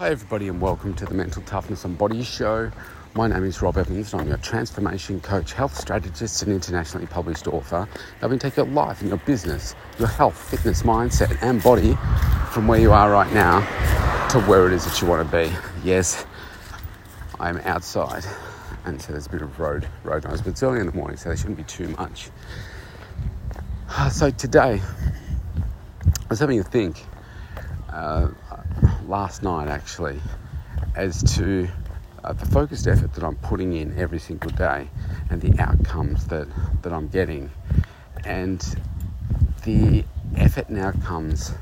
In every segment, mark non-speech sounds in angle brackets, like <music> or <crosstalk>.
Hi, everybody, and welcome to the Mental Toughness and Body Show. My name is Rob Evans, and I'm your transformation coach, health strategist, and internationally published author. Been taking your life and your business, your health, fitness, mindset, and body from where you are right now to where it is that you want to be. Yes, I'm outside, and so there's a bit of road road noise, but it's early in the morning, so there shouldn't be too much. So today, I was having a think. Uh, last night actually as to uh, the focused effort that I'm putting in every single day and the outcomes that, that I'm getting. And the effort and outcomes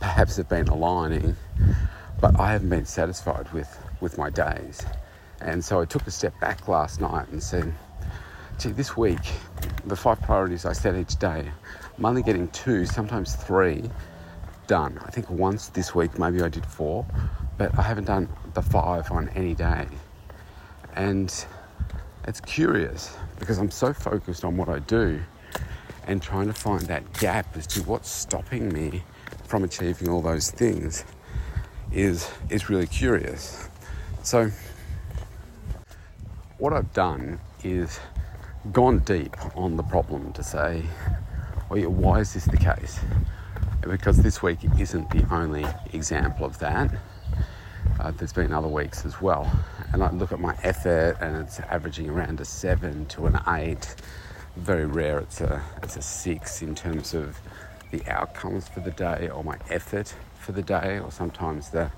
perhaps have been aligning, but I haven't been satisfied with, with my days. And so I took a step back last night and said, gee, this week, the five priorities I set each day, I'm only getting two, sometimes three done. I think once this week, maybe I did four, but I haven't done the five on any day. And it's curious because I'm so focused on what I do and trying to find that gap as to what's stopping me from achieving all those things is, is really curious. So, what I've done is gone deep on the problem to say, well, why is this the case? because this week isn't the only example of that. Uh, there's been other weeks as well. And I look at my effort and it's averaging around a seven to an eight. Very rare it's a, it's a six in terms of the outcomes for the day or my effort for the day, or sometimes the,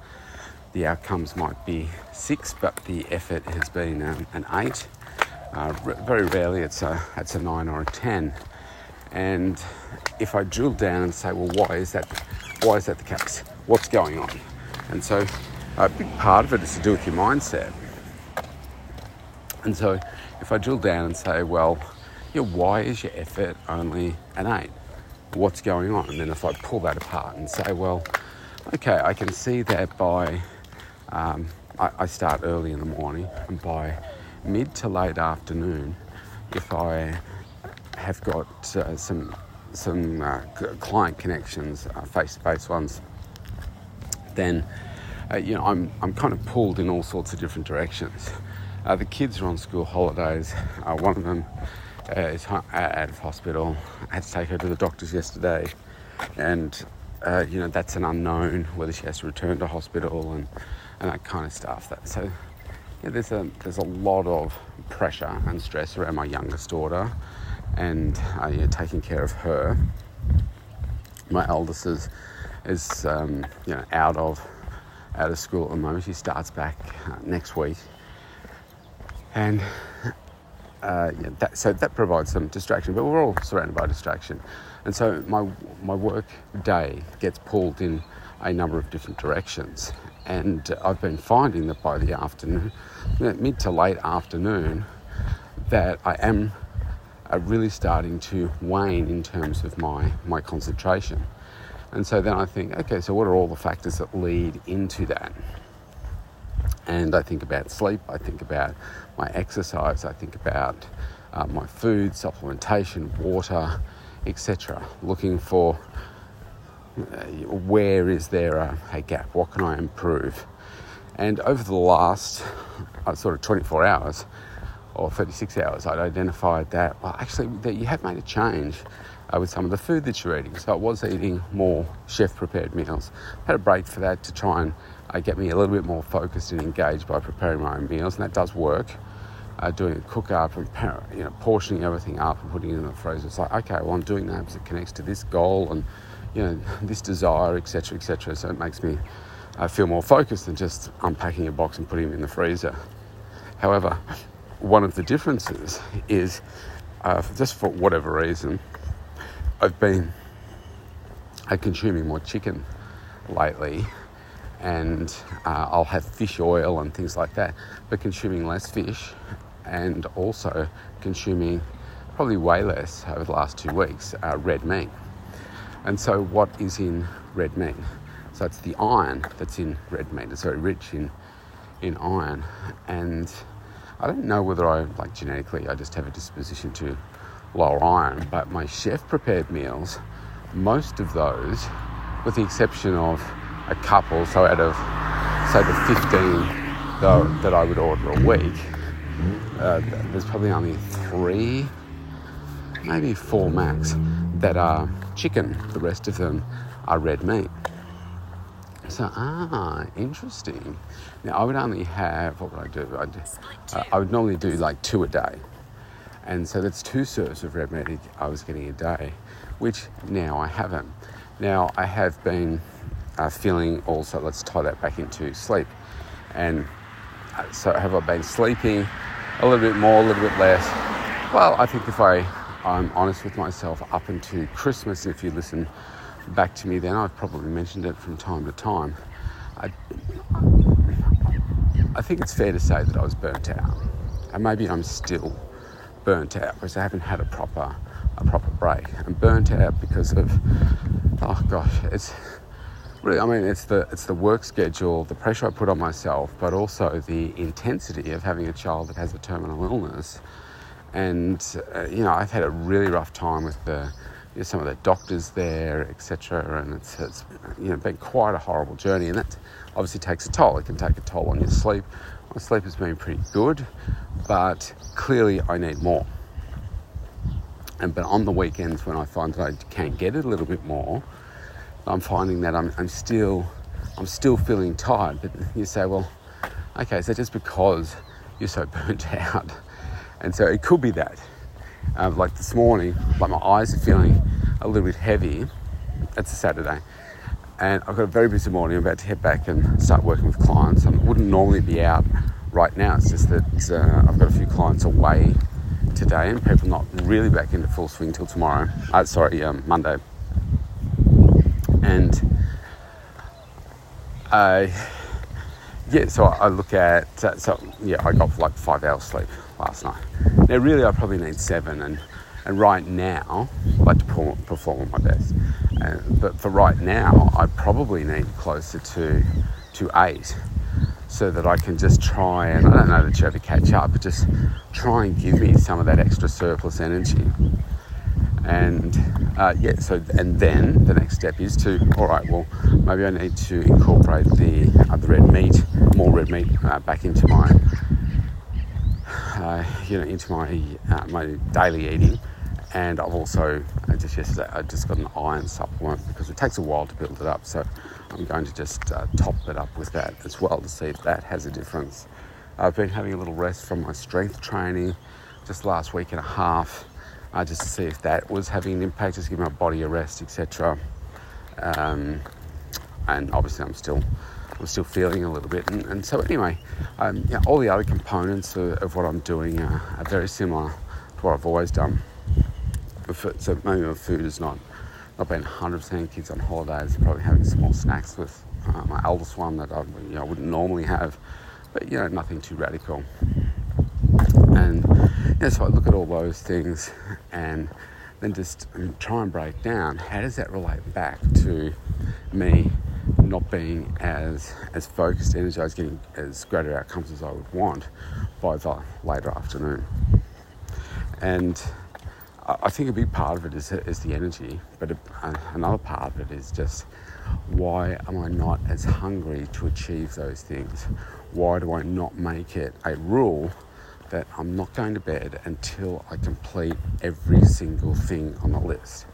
the outcomes might be six, but the effort has been um, an eight. Uh, very rarely it's a, it's a nine or a 10. And if I drill down and say, well, why is that? Why is that the case? What's going on? And so, a big part of it is to do with your mindset. And so, if I drill down and say, well, yeah, why is your effort only an eight? What's going on? And then if I pull that apart and say, well, okay, I can see that by um, I, I start early in the morning, and by mid to late afternoon, if I have got uh, some some uh, client connections, face to face ones, then uh, you know I'm I'm kind of pulled in all sorts of different directions. Uh, the kids are on school holidays. Uh, one of them uh, is out of hospital. I had to take her to the doctors yesterday, and you know that's an unknown whether she has to return to hospital and and that kind of stuff. That so. Yeah, there's a there's a lot of pressure and stress around my youngest daughter, and uh, yeah, taking care of her. My eldest is is um, you know out of out of school at the moment. She starts back uh, next week, and uh, yeah, that, so that provides some distraction. But we're all surrounded by distraction, and so my my work day gets pulled in a number of different directions. And I've been finding that by the afternoon, mid to late afternoon, that I am are really starting to wane in terms of my, my concentration. And so then I think, okay, so what are all the factors that lead into that? And I think about sleep, I think about my exercise, I think about uh, my food, supplementation, water, etc. Looking for uh, where is there a, a, gap, what can I improve? And over the last uh, sort of 24 hours, or 36 hours, I'd identified that, well, actually, that you have made a change uh, with some of the food that you're eating. So I was eating more chef prepared meals. Had a break for that to try and uh, get me a little bit more focused and engaged by preparing my own meals, and that does work. Uh, doing a cook up and you know portioning everything up and putting it in the freezer. It's like okay, well I'm doing that because it connects to this goal and you know <laughs> this desire, etc., etc. So it makes me uh, feel more focused than just unpacking a box and putting it in the freezer. However, one of the differences is uh, just for whatever reason, I've been uh, consuming more chicken lately, and uh, I'll have fish oil and things like that, but consuming less fish and also consuming probably way less over the last two weeks uh, red meat. And so, what is in red meat? So, it's the iron that's in red meat. It's very rich in, in iron. And I don't know whether I, like genetically, I just have a disposition to lower iron, but my chef prepared meals, most of those, with the exception of a couple, so out of say the 15 though, that I would order a week, uh, there's probably only three, maybe four max, that are chicken. The rest of them are red meat. So, ah, interesting. Now, I would only have, what would I do? I'd, uh, I would normally do like two a day. And so that's two serves of red meat I was getting a day, which now I haven't. Now, I have been uh, feeling also, let's tie that back into sleep. And uh, so, have I been sleeping a little bit more, a little bit less? Well, I think if I, I'm honest with myself, up until Christmas, if you listen back to me then, I've probably mentioned it from time to time. I, I think it's fair to say that I was burnt out. And maybe I'm still burnt out because I haven't had a proper a proper break. I'm burnt out because of oh gosh, it's really I mean it's the it's the work schedule, the pressure I put on myself, but also the intensity of having a child that has a terminal illness. And uh, you know, I've had a really rough time with the some of the doctors there, etc. And it's, it's you know been quite a horrible journey, and that obviously takes a toll. It can take a toll on your sleep. My sleep has been pretty good, but clearly I need more. And but on the weekends when I find that I can get it a little bit more, I'm finding that I'm, I'm still I'm still feeling tired. But you say, well, okay, so just because you're so <laughs> burnt out, and so it could be that. Uh, like this morning, like my eyes are feeling a little bit heavy. It's a Saturday, and I've got a very busy morning. I'm about to head back and start working with clients. I wouldn't normally be out right now. It's just that uh, I've got a few clients away today, and people not really back into full swing till tomorrow. Uh, sorry, um, Monday. And uh, yeah, so I look at uh, so yeah, I got like five hours sleep last night. Now, really, I probably need seven, and and right now, I like to perform, perform my best. Uh, but for right now, I probably need closer to to eight so that I can just try and I don't know that you ever catch up, but just try and give me some of that extra surplus energy. And uh, yeah, so and then the next step is to all right, well maybe I need to incorporate the uh, the red meat, more red meat uh, back into my uh, you know into my uh, my daily eating. And I've also uh, just yesterday I just got an iron supplement because it takes a while to build it up. So I'm going to just uh, top it up with that as well to see if that has a difference. I've been having a little rest from my strength training just last week and a half, uh, just to see if that was having an impact, just give my body a rest, etc. Um, and obviously, I'm still I'm still feeling a little bit. And, and so anyway, um, all the other components of, of what I'm doing are, are, very similar to what I've always done. So maybe my food is not not been 100% kids on holidays, probably having small snacks with uh, my eldest one that I you know, wouldn't normally have, but you know, nothing too radical. And yeah, so I look at all those things and then just try and break down how does that relate back to me not being as as focused, energized, getting as greater outcomes as I would want by the later afternoon. And I think a big part of it is, is the energy, but a, another part of it is just why am I not as hungry to achieve those things? Why do I not make it a rule that I'm not going to bed until I complete every single thing on the list?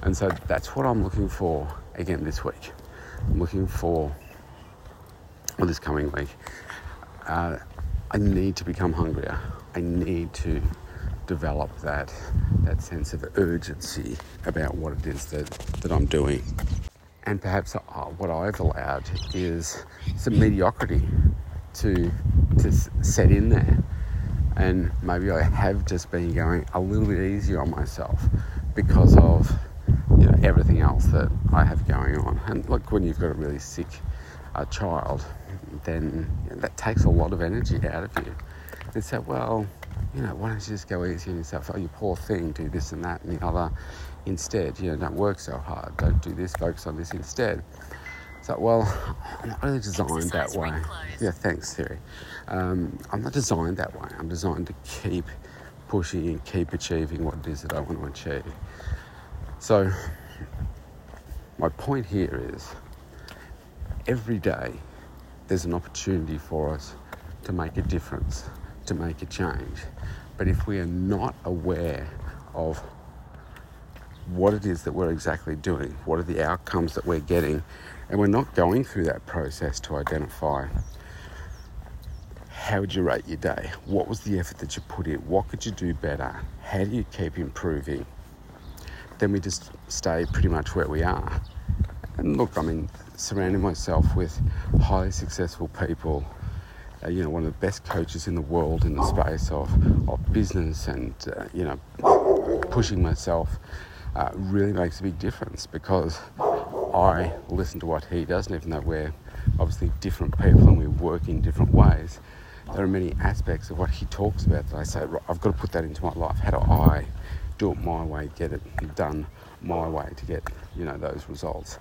And so that's what I'm looking for again this week. I'm looking for, well, this coming week. Uh, I need to become hungrier. I need to develop that that sense of urgency about what it is that, that I'm doing. And perhaps uh, what I've allowed is some mediocrity to to set in there. And maybe I have just been going a little bit easier on myself because of you know everything else that I have going on. And look, when you've got a really sick uh, child, then you know, that takes a lot of energy out of you. And so, well, you know, why don't you just go easy on yourself? Oh, you poor thing, do this and that and the other instead. You know, don't work so hard. Don't do this, focus on this instead. So, well, I'm not really designed that way. Yeah, thanks, Siri. Um, I'm not designed that way. I'm designed to keep pushing and keep achieving what it is that I want to achieve. So, my point here is every day there's an opportunity for us to make a difference, to make a change. But if we are not aware of what it is that we're exactly doing, what are the outcomes that we're getting, and we're not going through that process to identify how would you rate your day? What was the effort that you put in? What could you do better? How do you keep improving? Then we just stay pretty much where we are. And look, I mean, surrounding myself with highly successful people, uh, you know, one of the best coaches in the world in the space of, of business and, uh, you know, pushing myself uh, really makes a big difference because I listen to what he does, and even though we're obviously different people and we work in different ways, there are many aspects of what he talks about that I say, I've got to put that into my life. How do I do it my way, get it done my way to get, you know, those results?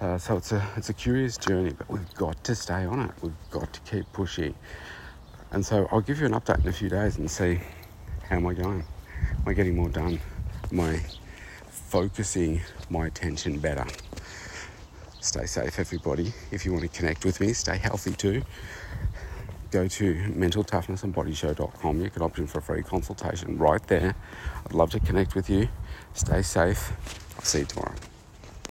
Uh, so it's a it's a curious journey, but we've got to stay on it. We've got to keep pushing. And so I'll give you an update in a few days and see how am I going. Am I getting more done? Am I focusing my attention better? Stay safe, everybody. If you want to connect with me, stay healthy too go to mentaltoughnessandbodyshow.com. You can opt in for a free consultation right there. I'd love to connect with you. Stay safe. I'll see you tomorrow.